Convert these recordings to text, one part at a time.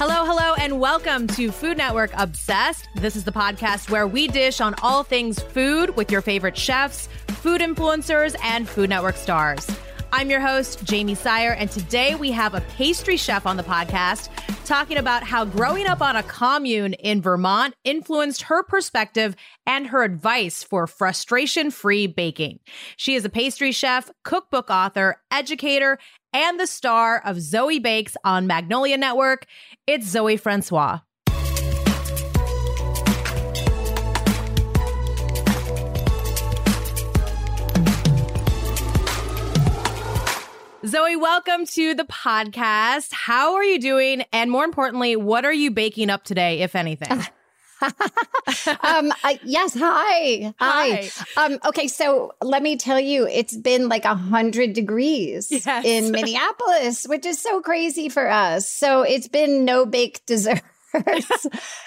Hello, hello, and welcome to Food Network Obsessed. This is the podcast where we dish on all things food with your favorite chefs, food influencers, and Food Network stars. I'm your host, Jaymee Sire, and today we have a pastry chef on the podcast talking about how growing up on a commune in Vermont influenced her perspective and her advice for frustration free baking. She is a pastry chef, cookbook author, educator, and the star of Zoe Bakes on Magnolia Network. It's Zoe Francois. Zoe, welcome to the podcast. How are you doing? And more importantly, what are you baking up today, if anything? um, uh, yes. Hi. Hi. hi. Um, okay. So let me tell you, it's been like a hundred degrees yes. in Minneapolis, which is so crazy for us. So it's been no bake dessert.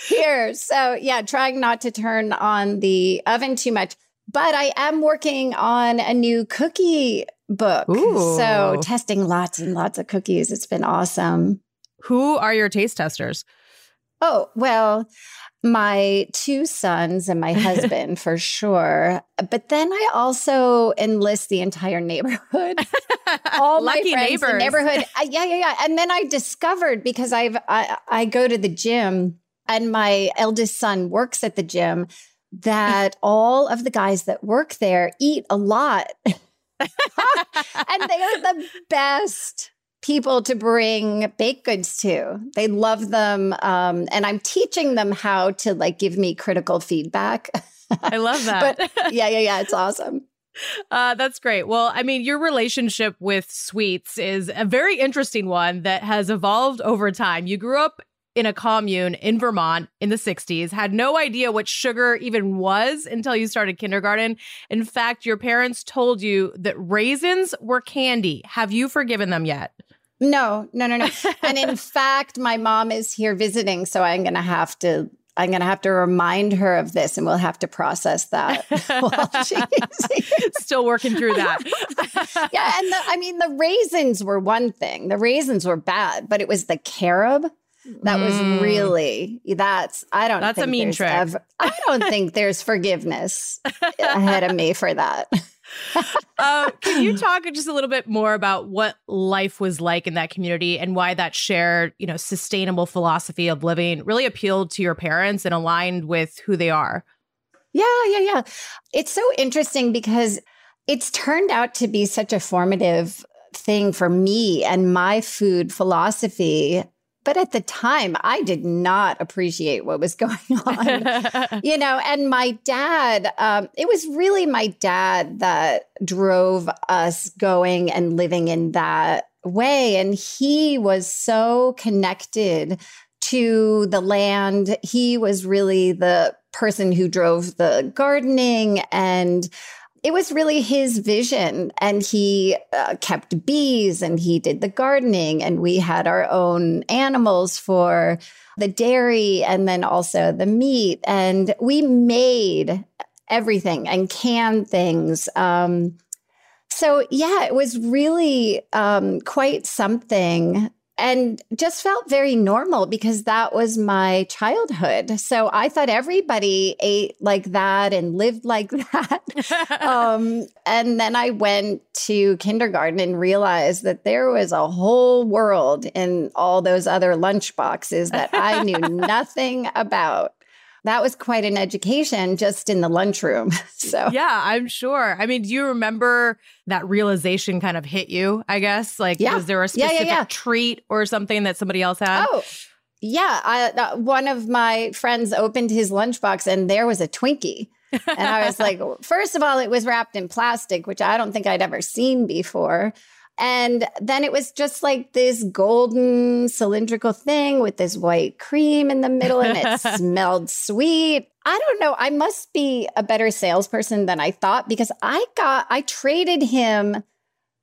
here. So, yeah, trying not to turn on the oven too much. But I am working on a new cookie book. Ooh. So, testing lots and lots of cookies. It's been awesome. Who are your taste testers? Oh, well, my two sons and my husband for sure. But then I also enlist the entire neighborhood. All Lucky my friends, neighbors. the neighborhood. Uh, yeah, yeah, yeah. And then I discovered because I've I, I go to the gym and my eldest son works at the gym that all of the guys that work there eat a lot. and they are the best people to bring baked goods to. They love them. Um, and I'm teaching them how to like give me critical feedback. I love that. but yeah, yeah, yeah. It's awesome. Uh, that's great. Well, I mean, your relationship with sweets is a very interesting one that has evolved over time. You grew up in a commune in Vermont in the 60s, had no idea what sugar even was until you started kindergarten. In fact, your parents told you that raisins were candy. Have you forgiven them yet? No, no, no, no. and in fact, my mom is here visiting, so I'm going to have to I'm going to have to remind her of this and we'll have to process that while she's Still working through that. yeah. And the, I mean, the raisins were one thing, the raisins were bad, but it was the carob. That mm. was really that's I don't that's a mean trick. Ever, I don't think there's forgiveness ahead of me for that. Uh, can you talk just a little bit more about what life was like in that community and why that shared, you know, sustainable philosophy of living really appealed to your parents and aligned with who they are? Yeah, yeah, yeah. It's so interesting because it's turned out to be such a formative thing for me and my food philosophy but at the time, I did not appreciate what was going on. you know, and my dad, um, it was really my dad that drove us going and living in that way. And he was so connected to the land. He was really the person who drove the gardening and it was really his vision and he uh, kept bees and he did the gardening and we had our own animals for the dairy and then also the meat and we made everything and canned things um, so yeah it was really um, quite something and just felt very normal because that was my childhood. So I thought everybody ate like that and lived like that. um, and then I went to kindergarten and realized that there was a whole world in all those other lunch boxes that I knew nothing about that was quite an education just in the lunchroom. so, yeah, I'm sure. I mean, do you remember that realization kind of hit you? I guess, like, yeah. was there a specific yeah, yeah, treat or something that somebody else had? Oh, yeah. I, uh, one of my friends opened his lunchbox and there was a Twinkie. and I was like, first of all, it was wrapped in plastic, which I don't think I'd ever seen before. And then it was just like this golden cylindrical thing with this white cream in the middle and it smelled sweet. I don't know. I must be a better salesperson than I thought because I got, I traded him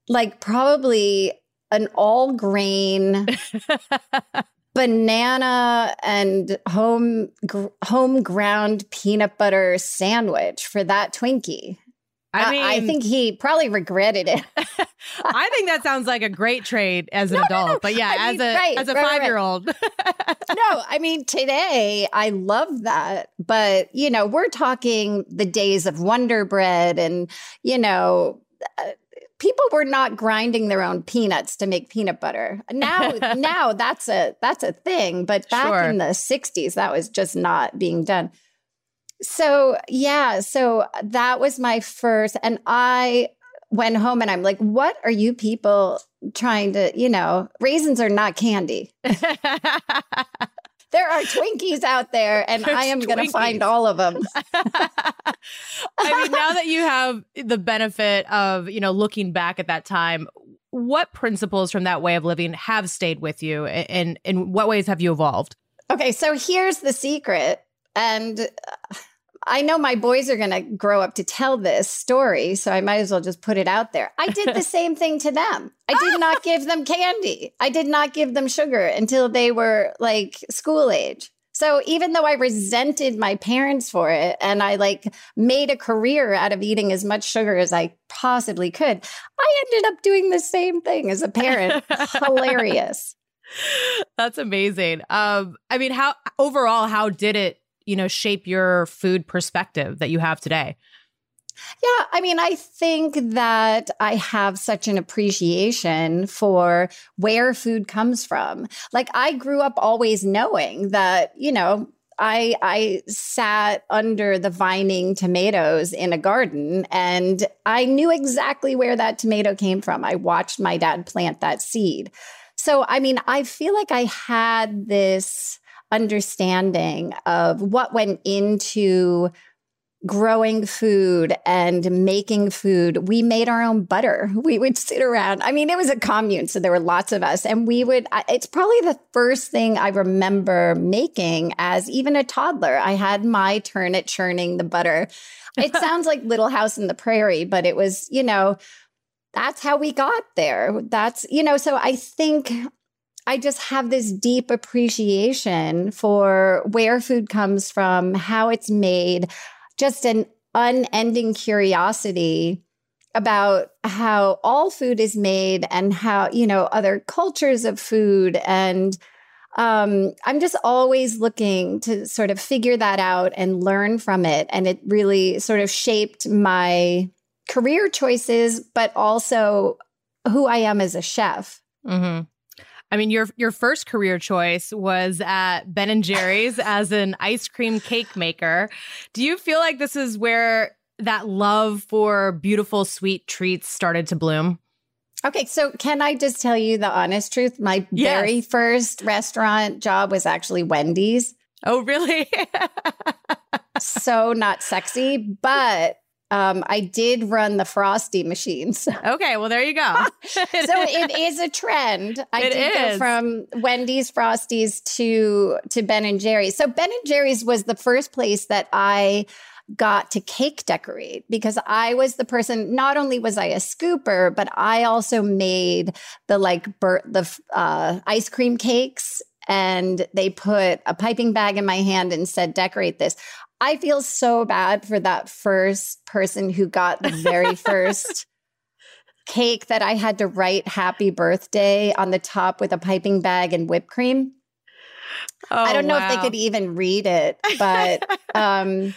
like probably an all grain banana and home gr- home ground peanut butter sandwich for that Twinkie. I mean, I think he probably regretted it. I think that sounds like a great trade as an no, adult, no, no. but yeah, I as mean, a right, as a right, five year old. no, I mean today I love that, but you know we're talking the days of Wonder Bread, and you know. Uh, people were not grinding their own peanuts to make peanut butter. Now, now that's a that's a thing, but back sure. in the '60s, that was just not being done. So, yeah, so that was my first. And I went home and I'm like, what are you people trying to, you know, raisins are not candy. there are Twinkies out there, and There's I am going to find all of them. I mean, now that you have the benefit of, you know, looking back at that time, what principles from that way of living have stayed with you and in what ways have you evolved? Okay, so here's the secret. And uh, I know my boys are going to grow up to tell this story, so I might as well just put it out there. I did the same thing to them. I did not give them candy. I did not give them sugar until they were like school age. So even though I resented my parents for it and I like made a career out of eating as much sugar as I possibly could, I ended up doing the same thing as a parent. Hilarious. That's amazing. Um, I mean, how overall, how did it you know, shape your food perspective that you have today? Yeah, I mean, I think that I have such an appreciation for where food comes from. Like I grew up always knowing that, you know, I I sat under the vining tomatoes in a garden and I knew exactly where that tomato came from. I watched my dad plant that seed. So, I mean, I feel like I had this understanding of what went into growing food and making food. We made our own butter. We would sit around. I mean, it was a commune, so there were lots of us. And we would, it's probably the first thing I remember making as even a toddler. I had my turn at churning the butter. It sounds like Little House in the Prairie, but it was, you know, that's how we got there. That's, you know, so I think I just have this deep appreciation for where food comes from, how it's made, just an unending curiosity about how all food is made and how, you know, other cultures of food. And um, I'm just always looking to sort of figure that out and learn from it. And it really sort of shaped my career choices, but also who I am as a chef. Mm-hmm. I mean, your your first career choice was at Ben and Jerry's as an ice cream cake maker. Do you feel like this is where that love for beautiful sweet treats started to bloom? Okay, so can I just tell you the honest truth? My yes. very first restaurant job was actually Wendy's. Oh, really? so not sexy, but um, I did run the Frosty machines. Okay, well there you go. so it is a trend. I It did is. go from Wendy's Frosties to to Ben and Jerry's. So Ben and Jerry's was the first place that I got to cake decorate because I was the person. Not only was I a scooper, but I also made the like bur- the uh, ice cream cakes. And they put a piping bag in my hand and said, "Decorate this." I feel so bad for that first person who got the very first cake that I had to write happy birthday on the top with a piping bag and whipped cream. I don't know if they could even read it, but um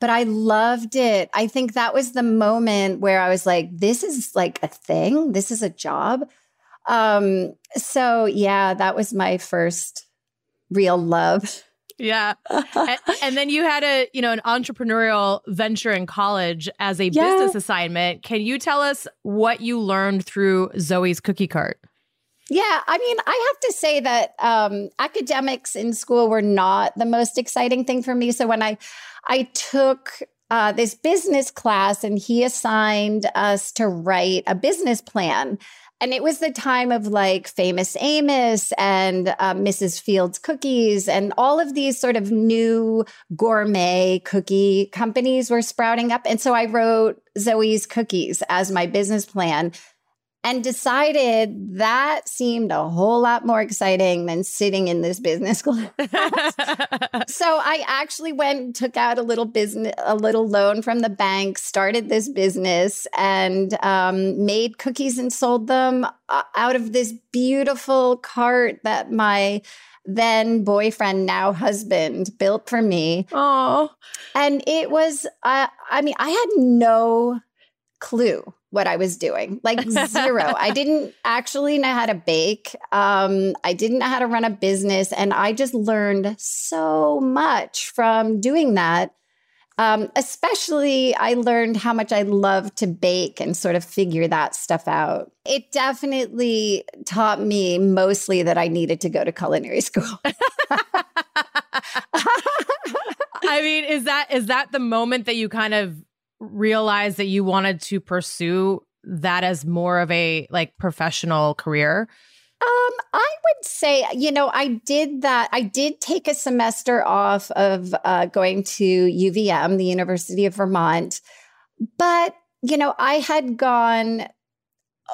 but I loved it. I think that was the moment where I was like this is like a thing. This is a job. Um so yeah, that was my first real love. Yeah. and, and then you had a, you know, an entrepreneurial venture in college as a Yeah. business assignment. Can you tell us what you learned through Zoe's cookie cart? Yeah, I mean, I have to say that um, academics in school were not the most exciting thing for me. So when I I took uh, this business class, and he assigned us to write a business plan. And it was the time of like famous Amos and uh, Mrs. Fields cookies, and all of these sort of new gourmet cookie companies were sprouting up. And so I wrote Zoe's Cookies as my business plan and decided that seemed a whole lot more exciting than sitting in this business class. so I actually went and took out a little business, a little loan from the bank, started this business, and um, made cookies and sold them uh, out of this beautiful cart that my then boyfriend, now husband, built for me. Oh, And it was, uh, I mean, I had no clue what I was doing, like zero. I didn't actually know how to bake. Um, I didn't know how to run a business. And I just learned so much from doing that. Um, especially, I learned how much I love to bake and sort of figure that stuff out. It definitely taught me mostly that I needed to go to culinary school. I mean, is that is that the moment that you kind of realized that you wanted to pursue that as more of a like professional career? Um, I would say, you know, I did that. I did take a semester off of uh, going to UVM, the University of Vermont, but you know, I had gone.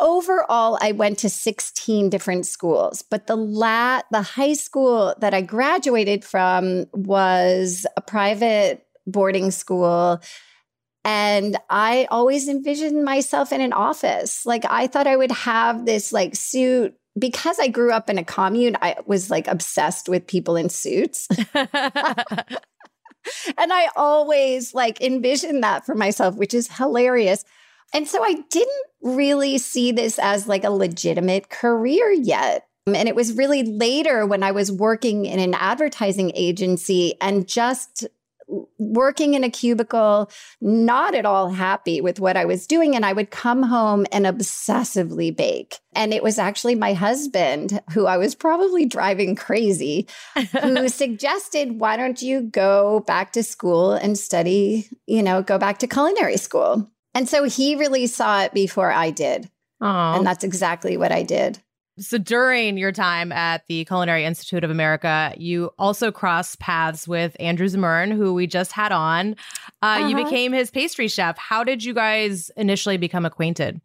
Overall, I went to 16 different schools, but the lat the high school that I graduated from was a private boarding school and I always envisioned myself in an office. Like I thought I would have this like suit because I grew up in a commune. I was like obsessed with people in suits. and I always like envisioned that for myself, which is hilarious. And so I didn't really see this as like a legitimate career yet. And it was really later when I was working in an advertising agency and just working in a cubicle, not at all happy with what I was doing. And I would come home and obsessively bake. And it was actually my husband, who I was probably driving crazy, who suggested, why don't you go back to school and study, you know, go back to culinary school? And so he really saw it before I did. Oh, And that's exactly what I did. So during your time at the Culinary Institute of America, you also crossed paths with Andrew Zimmern, who we just had on. Uh, You Uh-huh. became his pastry chef. How did you guys initially become acquainted?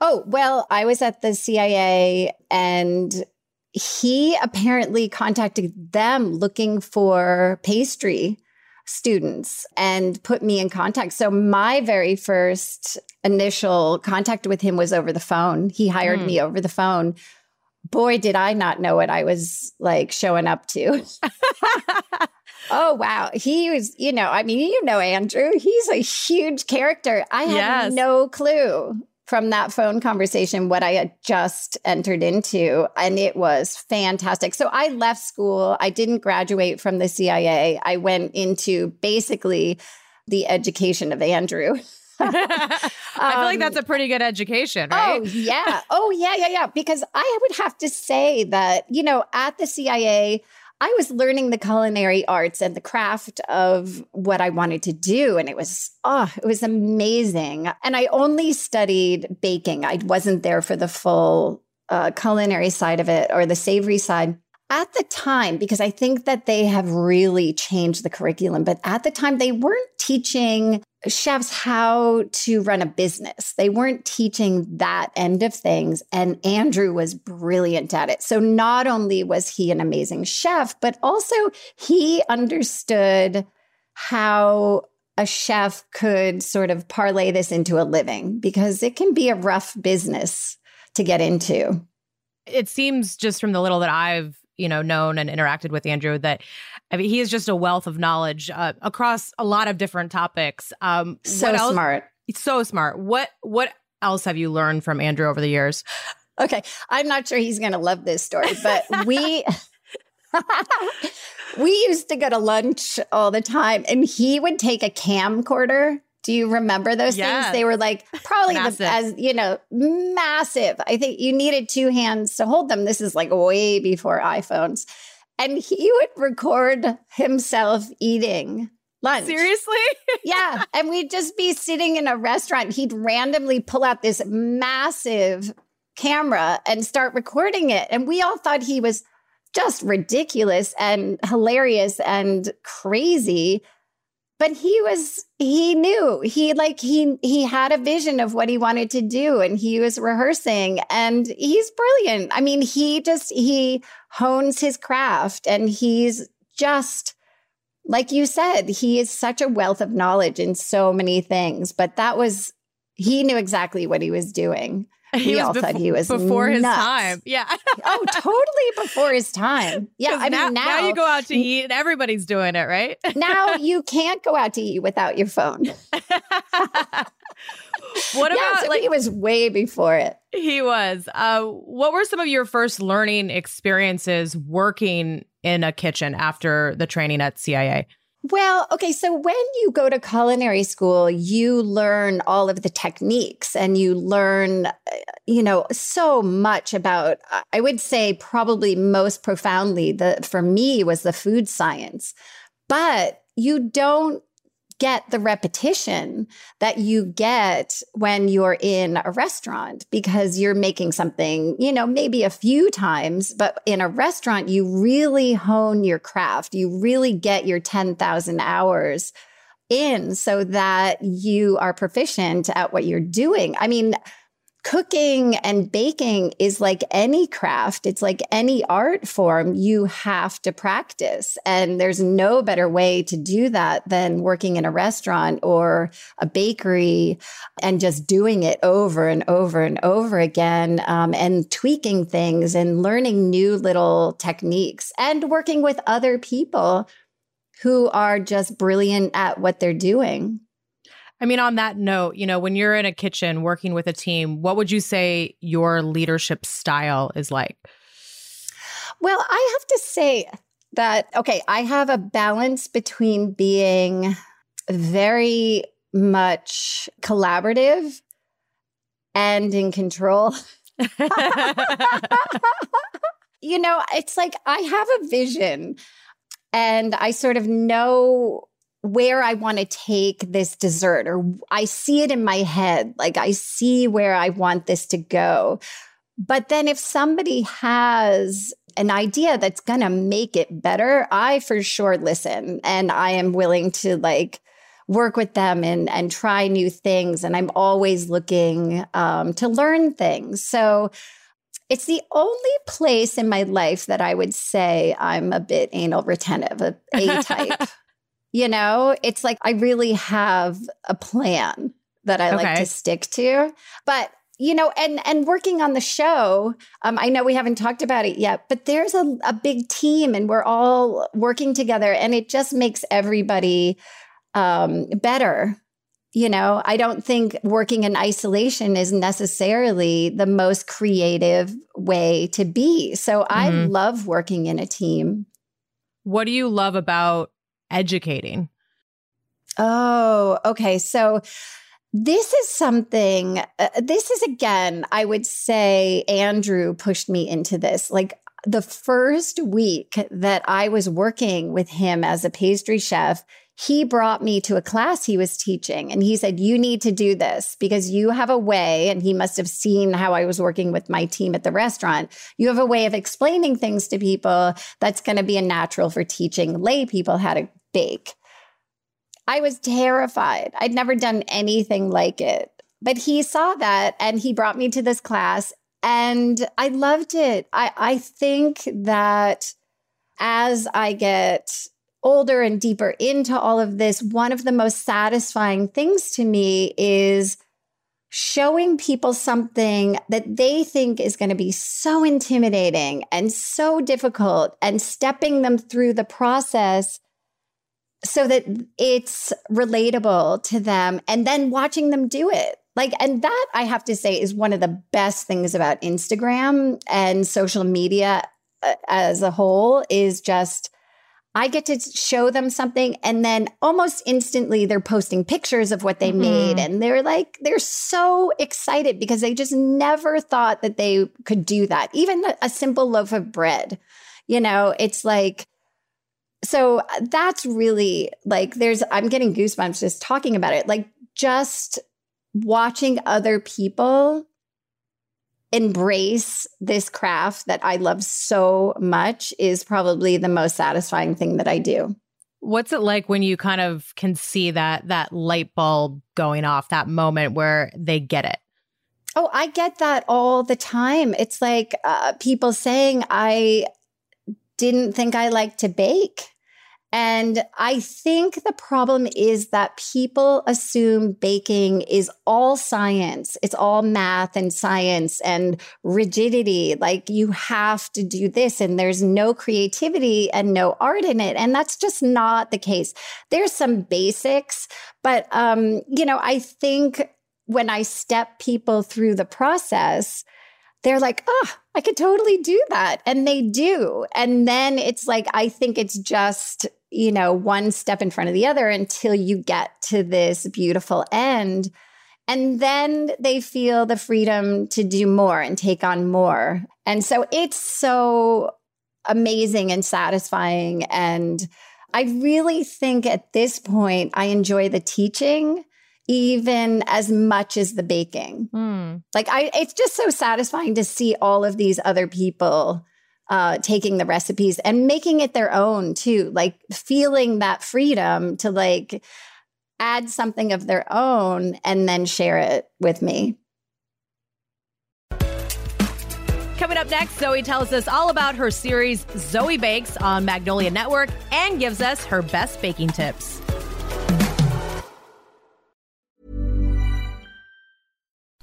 Oh, well, I was at the CIA and he apparently contacted them looking for pastry students and put me in contact. So my very first initial contact with him was over the phone. He hired Hmm. me over the phone. Boy, did I not know what I was like showing up to. Oh wow. He was, you know, I mean, you know Andrew, he's a huge character. I had Yes. no clue from that phone conversation what I had just entered into and it was fantastic. So I left school. I didn't graduate from the CIA. I went into basically the education of Andrew. I feel like Um, that's a pretty good education, Oh, right? yeah. Oh, yeah, yeah, yeah. Because I would have to say that, you know, at the CIA, I was learning the culinary arts and the craft of what I wanted to do. And it was, oh, it was amazing. And I only studied baking. I wasn't there for the full uh, culinary side of it or the savory side at the time, because I think that they have really changed the curriculum, but at the time they weren't teaching chefs how to run a business. They weren't teaching that end of things. And Andrew was brilliant at it. So not only was he an amazing chef, but also he understood how a chef could sort of parlay this into a living because it can be a rough business to get into. It seems just from the little that I've you know known and interacted with Andrew that I mean he is just a wealth of knowledge uh, across a lot of different topics. Um, so smart, so smart. What what else have you learned from Andrew over the years? Okay, I'm not sure he's going to love this story, but we. we used to go to lunch all the time and he would take a camcorder do you remember those things? They were like probably the, as you know, massive. I think you needed two hands to hold them. This is like way before iPhones. And he would record himself eating lunch. Seriously? yeah. And we'd just be sitting in a restaurant. He'd randomly pull out this massive camera and start recording it. And we all thought he was just ridiculous and hilarious and crazy but he was he knew he like he he had a vision of what he wanted to do and he was rehearsing and he's brilliant. I mean he just he hones his craft and he's just like you said he is such a wealth of knowledge in so many things but that was he knew exactly what he was doing he we all before, thought he was before nuts. his time. Yeah. oh, totally before his time. Yeah. I now, mean, now, now you go out to eat and everybody's doing it, right? now you can't go out to eat without your phone. what yeah, about so like he was way before it? He was. Uh, what were some of your first learning experiences working in a kitchen after the training at CIA? Well, okay. So when you go to culinary school, you learn all of the techniques and you learn, uh, you know, so much about, I would say, probably most profoundly, the for me was the food science. But you don't get the repetition that you get when you're in a restaurant because you're making something, you know, maybe a few times, but in a restaurant, you really hone your craft. You really get your 10,000 hours in so that you are proficient at what you're doing. I mean, cooking and baking is like any craft, it's like any art form. You have to practice. And there's no better way to do that than working in a restaurant or a bakery and just doing it over and over and over again um, and tweaking things and learning new little techniques and working with other people who are just brilliant at what they're doing. I mean, on that note, you know, when you're in a kitchen working with a team, what would you say your leadership style is like? Well, I have to say that, okay, I have a balance between being very much collaborative and in control. you know, it's like I have a vision and I sort of know where I want to take this dessert, or I see it in my head. Like I see where I want this to go. But then if somebody has an idea that's going to make it better, I for sure listen and I am willing to like work with them and and try new things and I'm always looking um, to learn things. So it's the only place in my life that I would say I'm a bit anal retentive, a A type. You know, it's like I really have a plan that I okay. like to stick to. But you know, and and working on the show, um, I know we haven't talked about it yet, but there's a, a big team, and we're all working together, and it just makes everybody um, better. You know, I don't think working in isolation is necessarily the most creative way to be. So mm-hmm. I love working in a team. What do you love about educating? Oh, okay. So this is something, uh, this is again, I would say Andrew pushed me into this. Like, the first week that I was working with him as a pastry chef, he brought me to a class he was teaching and he said, You need to do this because you have a way. And he must have seen how I was working with my team at the restaurant. You have a way of explaining things to people that's going to be a natural for teaching lay people how to bake. I was terrified. I'd never done anything like it. But he saw that and he brought me to this class and I loved it. I, I think that as I get older and deeper into all of this, one of the most satisfying things to me is showing people something that they think is going to be so intimidating and so difficult and stepping them through the process so that it's relatable to them and then watching them do it. Like, and that I have to say is one of the best things about Instagram and social media uh, as a whole is just I get to show them something and then almost instantly they're posting pictures of what they mm-hmm. made and they're like they're so excited because they just never thought that they could do that. Even a simple loaf of bread. You know, it's like so that's really like there's I'm getting goosebumps just talking about it. Like just watching other people embrace this craft that I love so much is probably the most satisfying thing that I do. What's it like when you kind of can see that that light bulb going off, that moment where they get it? Oh, I get that all the time. It's like uh, people saying, I didn't think I liked to bake. And I think the problem is that people assume baking is all science. It's all math and science and rigidity. Like you have to do this and there's no creativity and no art in it. And that's just not the case. There's some basics, but, um, you know, I think when I step people through the process, they're like, oh, I could totally do that. And they do. And then it's like, I think it's just you know, one step in front of the other until you get to this beautiful end. And then they feel the freedom to do more and take on more. And so it's so amazing and satisfying. And I really think at this point, I enjoy the teaching even as much as the baking. Mm. Like I it's just so satisfying to see all of these other people uh, taking the recipes and making it their own too, like feeling that freedom to like add something of their own and then share it with me. Coming up next, Zoe tells us all about her series Zoe Bakes on Magnolia Network and gives us her best baking tips.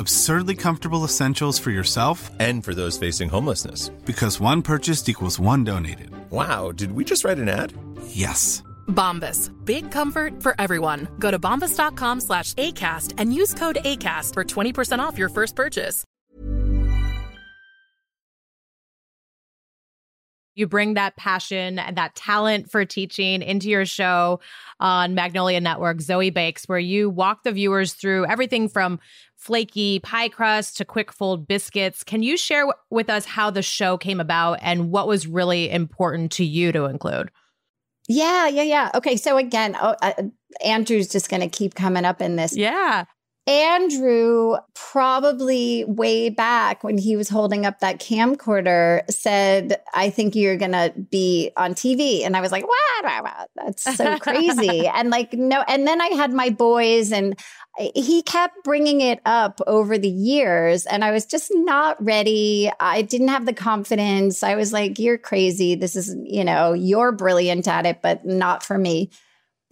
absurdly comfortable essentials for yourself and for those facing homelessness. Because one purchased equals one donated. Wow, did we just write an ad? Yes. Bombas. Big comfort for everyone. Go to bombas.com slash ACAST and use code ACAST for 20% off your first purchase. You bring that passion and that talent for teaching into your show on Magnolia Network, Zoe Bakes, where you walk the viewers through everything from flaky pie crust to quick fold biscuits. Can you share w- with us how the show came about and what was really important to you to include? Yeah, yeah, yeah. Okay, so again, oh, uh, Andrew's just going to keep coming up in this. Yeah. Andrew, probably way back when he was holding up that camcorder, said, I think you're going to be on TV. And I was like, wow, that's so crazy. and like, no. And then I had my boys, and he kept bringing it up over the years. And I was just not ready. I didn't have the confidence. I was like, you're crazy. This is, you know, you're brilliant at it, but not for me.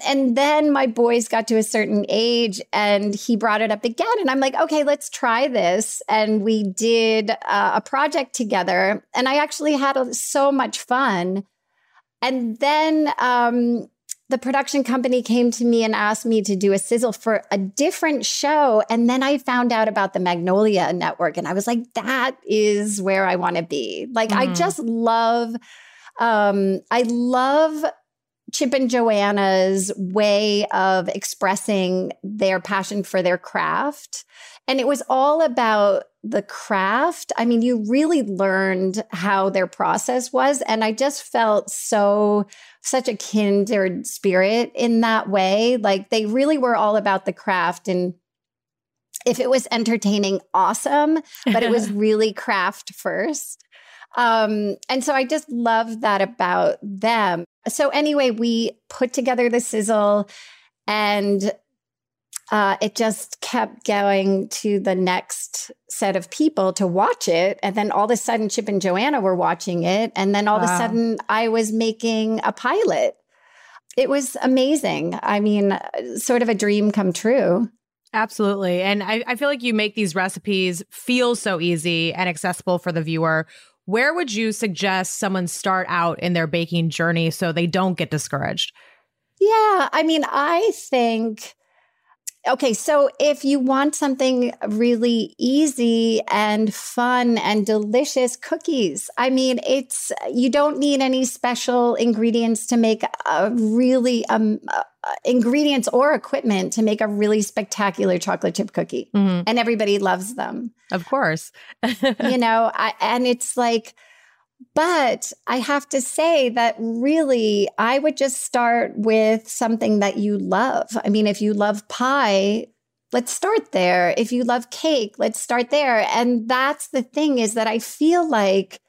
And then my boys got to a certain age and he brought it up again. And I'm like, okay, let's try this. And we did uh, a project together. And I actually had a, so much fun. And then um, the production company came to me and asked me to do a sizzle for a different show. And then I found out about the Magnolia Network. And I was like, that is where I want to be. Like, mm. I just love. Um, I love Chip and Joanna's way of expressing their passion for their craft. And it was all about the craft. I mean, you really learned how their process was. And I just felt so, such a kindred spirit in that way. Like they really were all about the craft. And if it was entertaining, awesome, but it was really craft first. Um, and so I just love that about them. So, anyway, we put together the sizzle and uh, it just kept going to the next set of people to watch it. And then all of a sudden, Chip and Joanna were watching it. And then all wow. of a sudden, I was making a pilot. It was amazing. I mean, sort of a dream come true. Absolutely. And I, I feel like you make these recipes feel so easy and accessible for the viewer where would you suggest someone start out in their baking journey so they don't get discouraged? Yeah, I mean, I think Okay, so if you want something really easy and fun and delicious, cookies. I mean, it's you don't need any special ingredients to make a really um uh, ingredients or equipment to make a really spectacular chocolate chip cookie, mm-hmm. and everybody loves them. Of course, you know, I, and it's like but I have to say that really, I would just start with something that you love. I mean, if you love pie, let's start there. If you love cake, let's start there. And that's the thing is that I feel like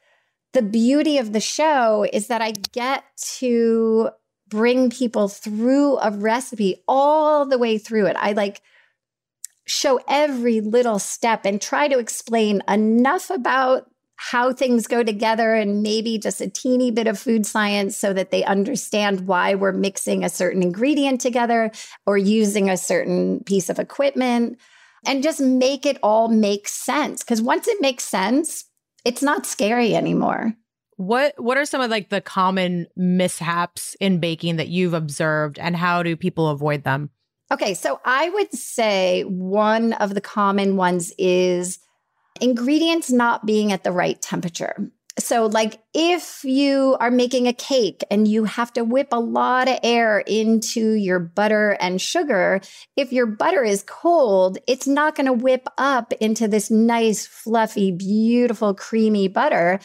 the beauty of the show is that I get to bring people through a recipe all the way through it. I like show every little step and try to explain enough about how things go together and maybe just a teeny bit of food science so that they understand why we're mixing a certain ingredient together or using a certain piece of equipment and just make it all make sense. Because once it makes sense it's not scary anymore. What what are some of like the common mishaps in baking that you've observed and how do people avoid them? Okay so i would say one of the common ones is ingredients not being at the right temperature. So, like if you are making a cake and you have to whip a lot of air into your butter and sugar, if your butter is cold, it's not going to whip up into this nice, fluffy, beautiful, creamy butter.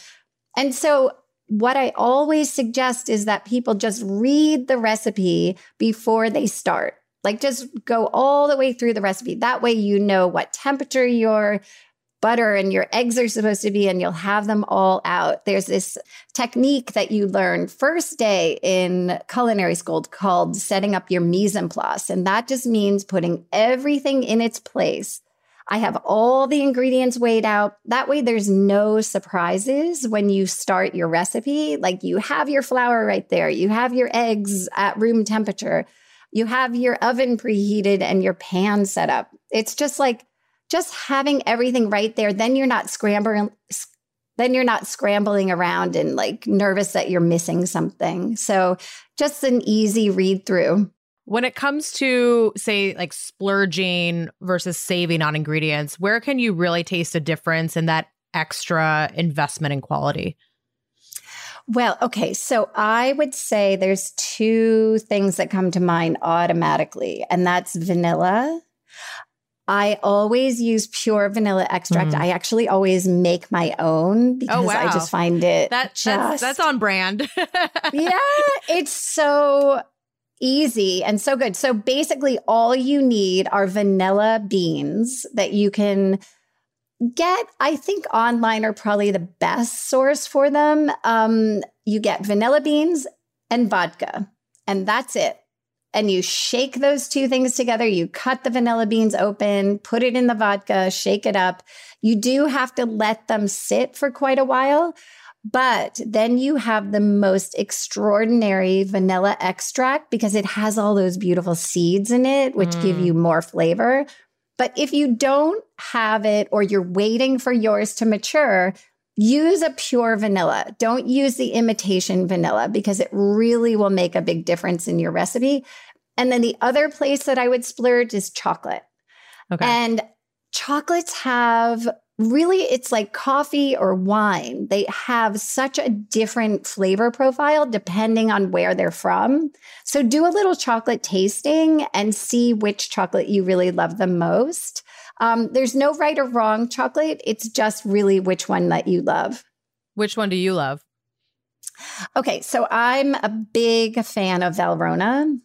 And so, what I always suggest is that people just read the recipe before they start. Like, just go all the way through the recipe. That way, you know what temperature your butter and your eggs are supposed to be, and you'll have them all out. There's this technique that you learn first day in culinary school called setting up your mise en place. And that just means putting everything in its place. I have all the ingredients weighed out. That way, there's no surprises when you start your recipe. Like you have your flour right there, you have your eggs at room temperature, you have your oven preheated and your pan set up. It's just like just having everything right there, then you're not scrambling then you're not scrambling around and like nervous that you're missing something. So just an easy read through. When it comes to, say, like splurging versus saving on ingredients, where can you really taste a difference in that extra investment in quality? Well, okay. So I would say there's two things that come to mind automatically, and that's vanilla. I always use pure vanilla extract. Mm. I actually always make my own oh, because oh, wow. I just find it that, just, that's, that's on brand. yeah, it's so easy and so good. So basically, all you need are vanilla beans that you can get, I think online are probably the best source for them. Um, you get vanilla beans and vodka, and that's it. And you shake those two things together. You cut the vanilla beans open, put it in the vodka, shake it up. You do have to let them sit for quite a while. But then you have the most extraordinary vanilla extract because it has all those beautiful seeds in it, which mm. give you more flavor. But if you don't have it or you're waiting for yours to mature, use a pure vanilla. Don't use the imitation vanilla because it really will make a big difference in your recipe. And then the other place that I would splurge is chocolate. Okay. And chocolates have really it's like coffee or wine. They have such a different flavor profile depending on where they're from. So do a little chocolate tasting and see which chocolate you really love the most. Um, there's no right or wrong chocolate. It's just really which one that you love. Which one do you love? Okay, so I'm a big fan of Valrhona.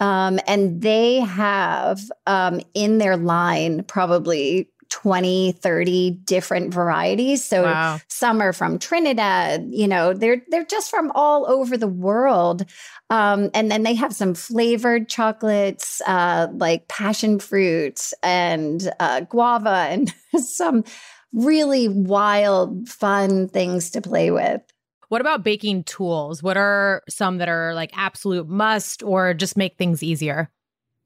Um, and they have um, in their line probably 20 30 different varieties. So wow. some are from trinidad you know they're they're just from all over the world. Um, and then they have some flavored chocolates uh, like passion fruit and uh, guava and some really wild fun things to play with. What about baking tools? What are some that are like absolute must or just make things easier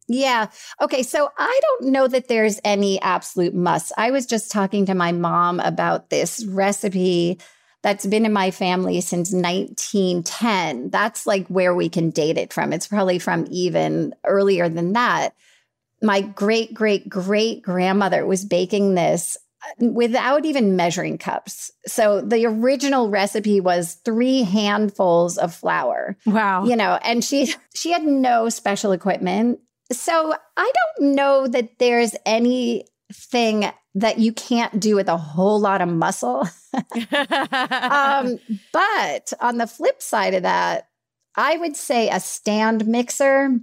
yeah. Okay. So I don't know that there's any absolute must. I was just talking to my mom about this recipe that's been in my family since 1910. That's like where we can date it from. It's probably from even earlier than that. My great, great, great grandmother was baking this uh, without even measuring cups. So the original recipe was three handfuls of flour. Wow. You know, and she she had no special equipment. So I don't know that there's anything that you can't do with a whole lot of muscle. um, but on the flip side of that, I would say a stand mixer,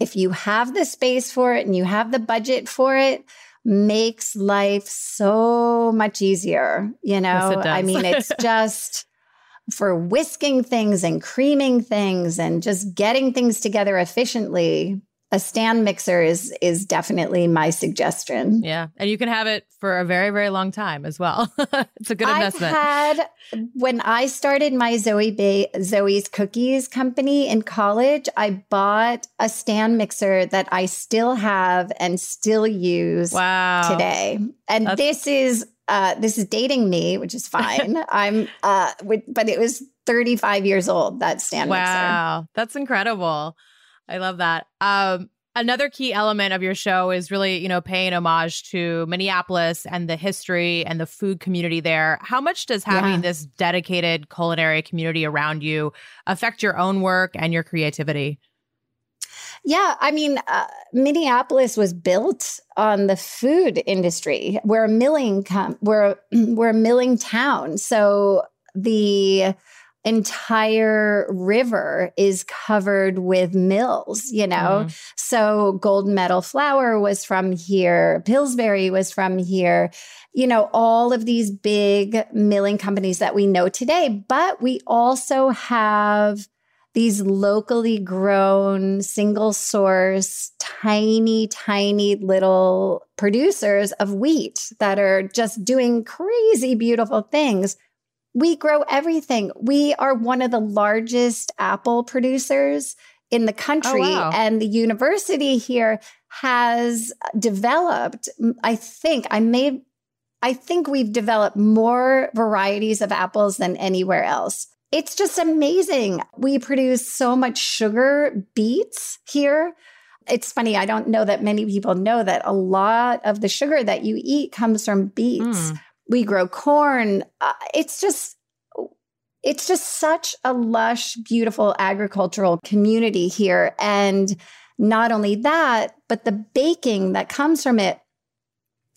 if you have the space for it and you have the budget for it, makes life so much easier. You know, yes, I mean, it's just for whisking things and creaming things and just getting things together efficiently a stand mixer is is definitely my suggestion. Yeah, and you can have it for a very very long time as well. it's a good investment. I've had when I started my Zoe ba- Zoe's Cookies company in college, I bought a stand mixer that I still have and still use wow. today. And That's- this is uh, this is dating me, which is fine. I'm uh, but it was 35 years old that stand wow. mixer. Wow, that's incredible. I love that. Um, another key element of your show is really, you know, paying homage to Minneapolis and the history and the food community there. How much does having yeah. this dedicated culinary community around you affect your own work and your creativity? Yeah, I mean, uh, Minneapolis was built on the food industry. We're a milling com- we're we're a milling town. So the entire river is covered with mills, you know? Mm. So gold medal Flour was from here, Pillsbury was from here, you know, all of these big milling companies that we know today. But we also have these locally grown, single source, tiny, tiny little producers of wheat that are just doing crazy, beautiful things we grow everything. We are one of the largest apple producers in the oh, country. Oh, wow. And the university here has developed, I think, I may, I think we've developed more varieties of apples than anywhere else. It's just amazing. We produce so much sugar beets here. It's funny, I don't know that many people know that a lot of the sugar that you eat comes from beets. Mm we grow corn. Uh, it's just it's just such a lush, beautiful agricultural community here. And not only that, but the baking that comes from it.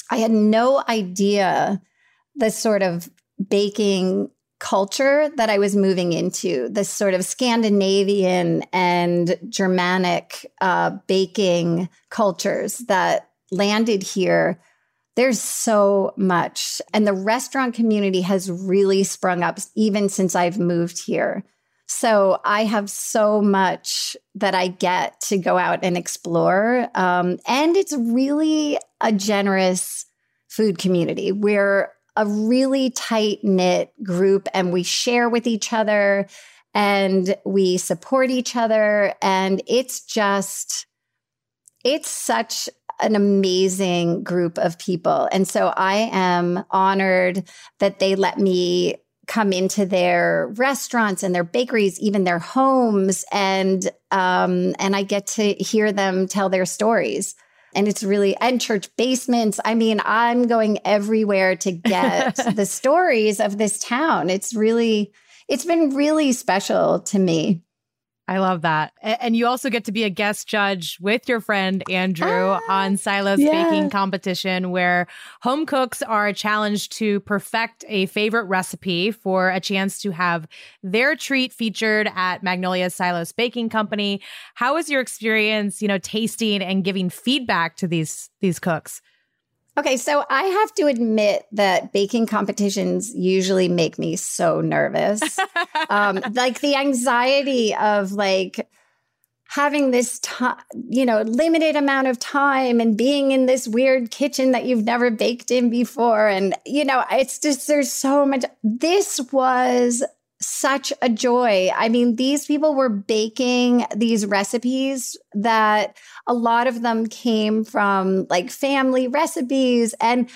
I had no idea the sort of baking culture that I was moving into, this sort of Scandinavian and Germanic uh, baking cultures that landed here there's so much. And the restaurant community has really sprung up even since I've moved here. So I have so much that I get to go out and explore. Um, and it's really a generous food community. We're a really tight knit group and we share with each other and we support each other. And it's just, it's such an amazing group of people. And so I am honored that they let me come into their restaurants and their bakeries, even their homes, and um, and I get to hear them tell their stories. And it's really and church basements. I mean, I'm going everywhere to get the stories of this town. It's really, it's been really special to me. I love that. And you also get to be a guest judge with your friend Andrew ah, on Silos yeah. baking competition, where home cooks are challenged to perfect a favorite recipe for a chance to have their treat featured at Magnolia's Silos Baking Company. How was your experience, you know, tasting and giving feedback to these these cooks? Okay, so I have to admit that baking competitions usually make me so nervous. um, like the anxiety of like having this time, you know, limited amount of time and being in this weird kitchen that you've never baked in before. And, you know, it's just, there's so much. This was such a joy. I mean, these people were baking these recipes that a lot of them came from like family recipes and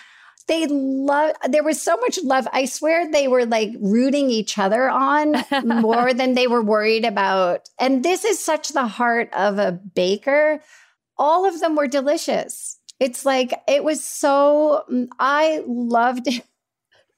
they love there was so much love. I swear they were like rooting each other on more than they were worried about. And this is such the heart of a baker. All of them were delicious. It's like it was so mm, i loved it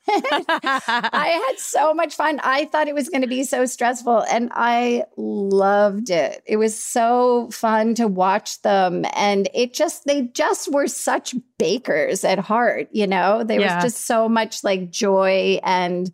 I had so much fun. I thought it was going to be so stressful and I loved it. It was so fun to watch them. And it just, they just were such bakers at heart, you know? There yeah. was just so much like joy and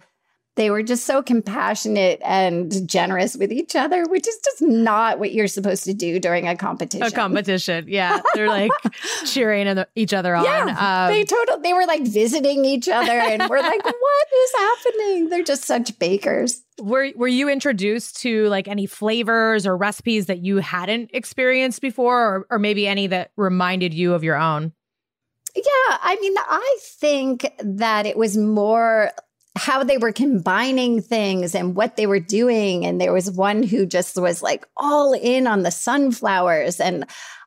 they were just so compassionate and generous with each other, which is just not what you're supposed to do during a competition. A competition, yeah. They're like cheering each other on. Yeah, um, they total. They were like visiting each other, and we're like, "What is happening?" They're just such bakers. Were Were you introduced to like any flavors or recipes that you hadn't experienced before, or, or maybe any that reminded you of your own? Yeah, I mean, I think that it was more how they were combining things and what they were doing. And there was one who just was like all in on the sunflowers. And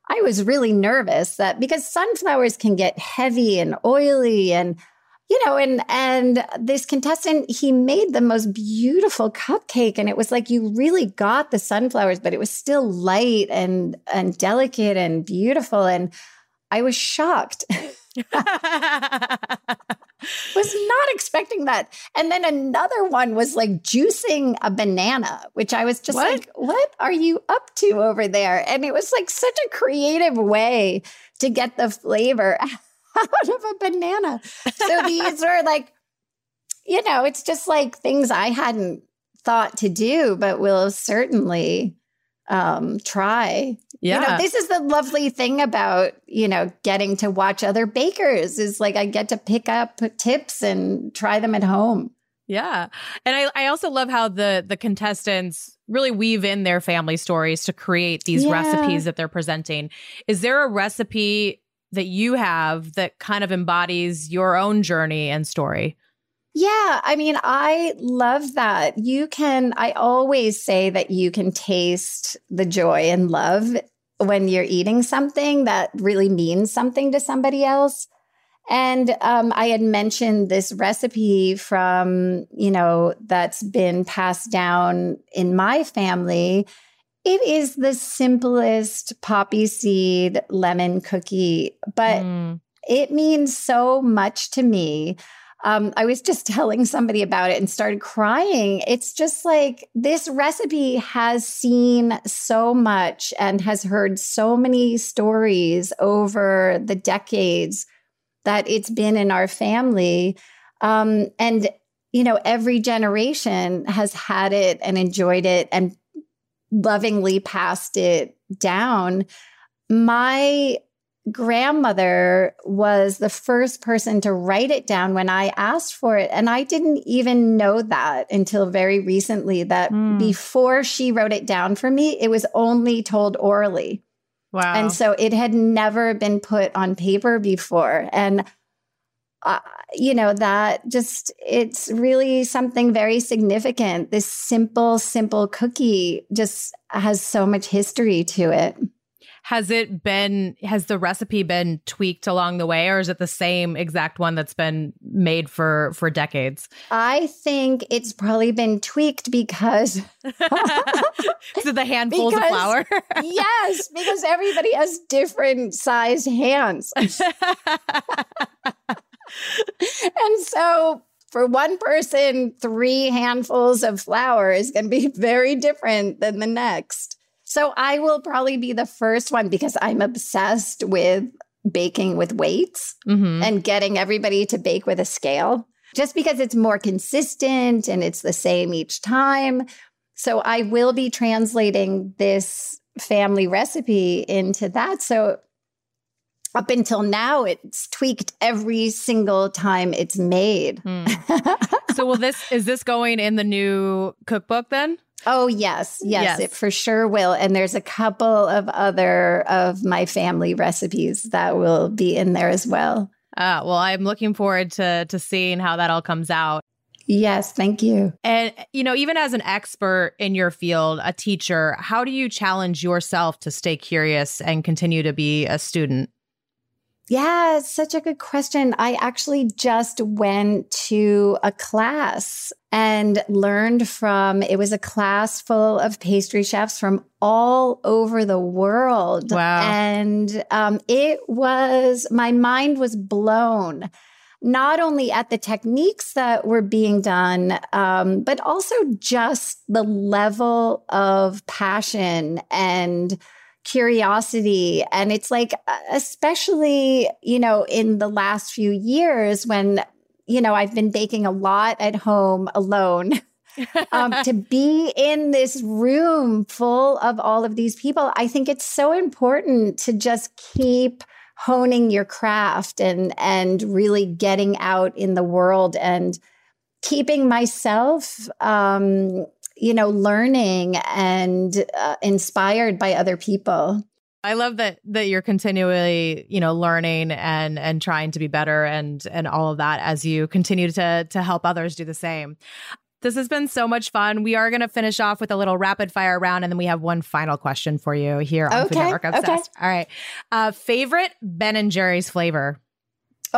I was really nervous that because sunflowers can get heavy and oily and you know and and this contestant he made the most beautiful cupcake and it was like you really got the sunflowers but it was still light and and delicate and beautiful and i was shocked was not expecting that. And then another one was like juicing a banana, which I was just what? like, what are you up to over there? And it was like such a creative way to get the flavor out of a banana. So these were like, you know, it's just like things I hadn't thought to do, but will certainly um, try. Yeah. You know, this is the lovely thing about, you know, getting to watch other bakers is like I get to pick up tips and try them at home. Yeah. And I, I also love how the the contestants really weave in their family stories to create these yeah. recipes that they're presenting. Is there a recipe that you have that kind of embodies your own journey and story? Yeah, I mean, I love that. You can, I always say that you can taste the joy and love when you're eating something that really means something to somebody else. And um, I had mentioned this recipe from, you know, that's been passed down in my family. It is the simplest poppy seed lemon cookie, but mm. it means so much to me. Um, I was just telling somebody about it and started crying. It's just like this recipe has seen so much and has heard so many stories over the decades that it's been in our family. Um, and, you know, every generation has had it and enjoyed it and lovingly passed it down. My grandmother was the first person to write it down when I asked for it. And I didn't even know that until very recently that mm. before she wrote it down for me, it was only told orally. Wow. And so it had never been put on paper before. And, uh, you know, that just, it's really something very significant. This simple, simple cookie just has so much history to it has it been has the recipe been tweaked along the way or is it the same exact one that's been made for for decades? I think it's probably been tweaked because so the handfuls because, of flour? yes because everybody has different sized hands. And so for one person three handfuls of flour is going to be very different than the next so I will probably be the first one because I'm obsessed with baking with weights mm-hmm. and getting everybody to bake with a scale just because it's more consistent and it's the same each time. So I will be translating this family recipe into that. So up until now, it's tweaked every single time it's made. Mm. so will this is this going in the new cookbook then? Oh, yes, yes, yes, it for sure will. And there's a couple of other of my family recipes that will be in there as well. Uh, well, I'm looking forward to to seeing how that all comes out. Yes, thank you. And you know, even as an expert in your field, a teacher, how do you challenge yourself to stay curious and continue to be a student? Yeah, it's such a good question. I actually just went to a class and learned from it was a class full of pastry chefs from all over the world. Wow. And um, it was, my mind was blown not only at the techniques that were being done, um, but also just the level of passion and curiosity. And it's like, uh, especially, you know, in the last few years when, you know, I've been baking a lot at home alone. um, to be in this room full of all of these people, I think it's so important to just keep honing your craft and and really getting out in the world and keeping myself um, you know, learning and uh, inspired by other people. I love that that you're continually, you know, learning and and trying to be better and and all of that as you continue to to help others do the same. This has been so much fun. We are going to finish off with a little rapid fire round, and then we have one final question for you here on okay, Food Network Obsessed. Okay. All right, uh, favorite Ben and Jerry's flavor.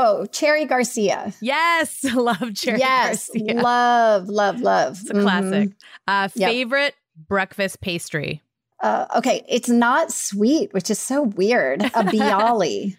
Oh, Cherry Garcia. Yes, love Cherry yes, Garcia. Love, love, love. It's a mm-hmm. classic. Uh, favorite yep. breakfast pastry. Uh, okay, it's not sweet, which is so weird. A bialy.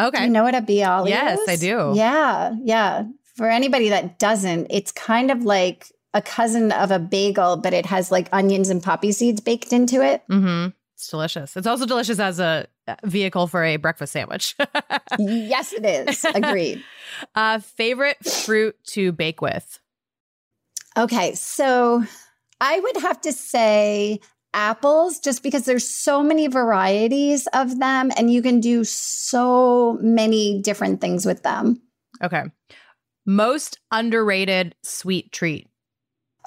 okay, do you know what a bialy yes, is? Yes, I do. Yeah, yeah. For anybody that doesn't, it's kind of like a cousin of a bagel, but it has like onions and poppy seeds baked into it. Mm-hmm. It's delicious. It's also delicious as a vehicle for a breakfast sandwich. yes, it is. Agreed. uh, favorite fruit to bake with? Okay, so I would have to say apples just because there's so many varieties of them and you can do so many different things with them. Okay. Most underrated sweet treat.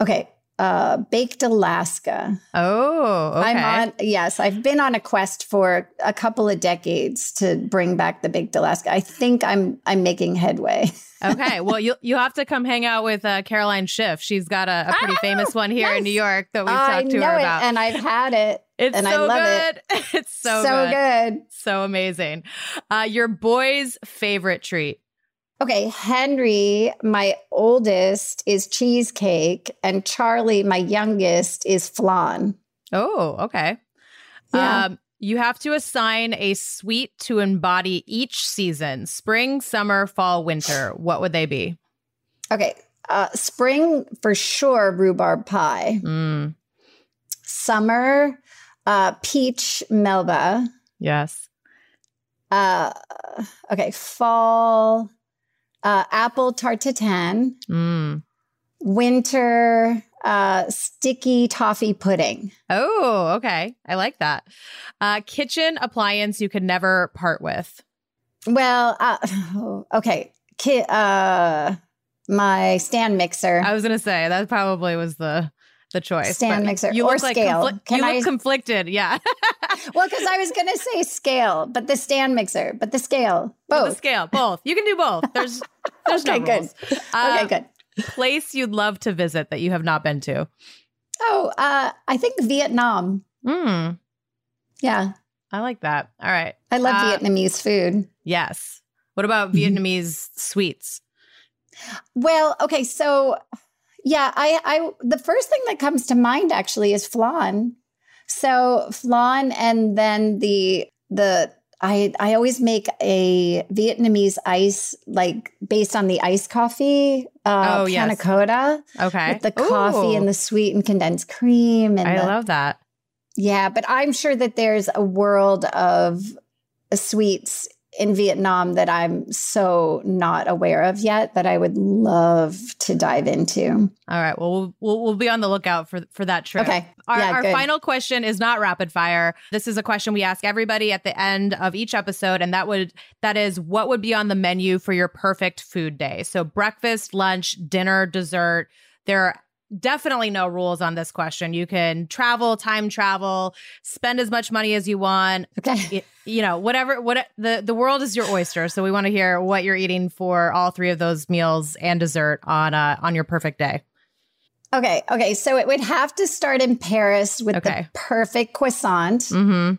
Okay uh, Baked Alaska. Oh, okay. I'm on, yes, I've been on a quest for a couple of decades to bring back the Baked Alaska. I think I'm I'm making headway. okay, well you you have to come hang out with uh, Caroline Schiff. She's got a, a pretty famous one here yes. in New York that we've talked to her about, and I've had it. It's and so I love good. It. It's so so good. good. so amazing. Uh, your boy's favorite treat. Okay, Henry, my oldest, is cheesecake, and Charlie, my youngest, is flan. Oh, okay. Yeah. Um, you have to assign a sweet to embody each season spring, summer, fall, winter. What would they be? Okay. Uh, spring for sure, rhubarb pie. Mm, Summer, uh, peach melba. yes. Uh, okay. Fall, uh, apple tarte tatin. Mm. Winter, uh, sticky toffee pudding. Oh, okay. I like that. Uh, kitchen appliance you could never part with. Well, uh, okay. Ki- uh, my stand mixer. I was gonna say that probably was the the choice. Stand mixer you or look like scale. confli- Can you look I- conflicted. Yeah. well, because I was going to say scale, but the stand mixer, but the scale, both. The scale, both. You can do both. There's there's okay, no good. rules. okay, Uh, good. Place you'd love to visit that you have not been to. Oh, uh, I think Vietnam. Mm, Yeah, I like that. All right. I love Uh, Vietnamese food. Yes. What about Mm-hmm. Vietnamese sweets? Well, okay, so yeah, I, I, the first thing that comes to mind actually is flan. So flan, and then the the I I always make a Vietnamese ice like based on the iced coffee, uh, Oh, panna cotta Okay. with the coffee Ooh, and the sweet and condensed cream, and I the- love that. Yeah, but I'm sure that there's a world of sweets in Vietnam that I'm so not aware of yet that I would love to dive into. All right. Well, we'll we'll, be on the lookout for for that trip. Okay. Our, Yeah, our final question is not rapid fire. This is a question we ask everybody at the end of each episode, and that would that is what would be on the menu for your perfect food day. So breakfast, lunch, dinner, dessert. There are definitely no rules on this question. You can travel, time travel, spend as much money as you want. Okay. Y- You know, whatever. What the the world is your oyster. So we want to hear what you're eating for all three of those meals and dessert on uh on your perfect day. Okay. Okay. So it would have to start in Paris with Okay. the perfect croissant Mm-hmm.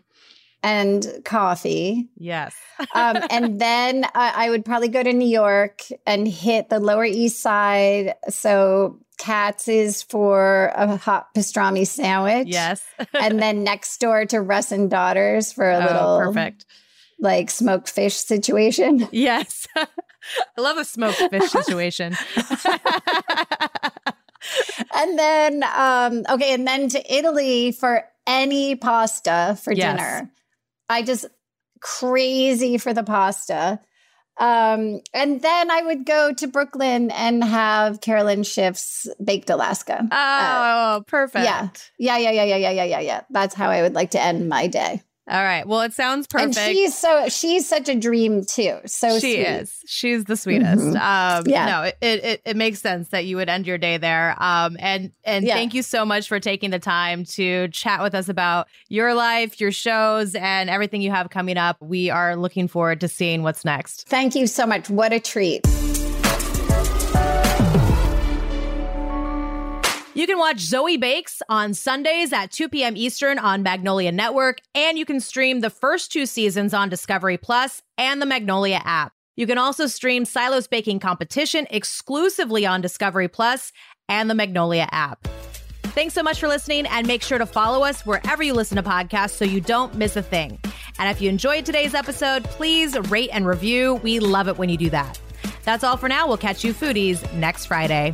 and coffee. Yes. Um, and then I, I would probably go to New York and hit the Lower East Side. So Katz's for a hot pastrami sandwich. Yes. and then next door to Russ and Daughters for a oh, little perfect. like smoked fish situation. Yes. I love a smoked fish situation. and then um okay, and then to Italy for any pasta for Yes. dinner. I just crazy for the pasta. Um, and then I would go to Brooklyn and have Caroline Schiff's baked Alaska. Oh, perfect. yeah. Yeah, yeah, yeah, yeah, yeah, yeah, yeah, yeah. That's how I would like to end my day. All right. Well, it sounds perfect. And she's so she's such a dream too. So she sweet. is. She's the sweetest. Mhm. Um, Yeah. No, it, it it makes sense that you would end your day there. Um, and and Yeah. thank you so much for taking the time to chat with us about your life, your shows, and everything you have coming up. We are looking forward to seeing what's next. Thank you so much. What a treat. You can watch Zoë Bakes on Sundays at 2 p.m. Eastern on Magnolia Network, and you can stream the first two seasons on Discovery Plus and the Magnolia app. You can also stream Silos Baking Competition exclusively on Discovery Plus and the Magnolia app. Thanks so much for listening, and make sure to follow us wherever you listen to podcasts so you don't miss a thing. And if you enjoyed today's episode, please rate and review. We love it when you do that. That's all for now. We'll catch you foodies next Friday.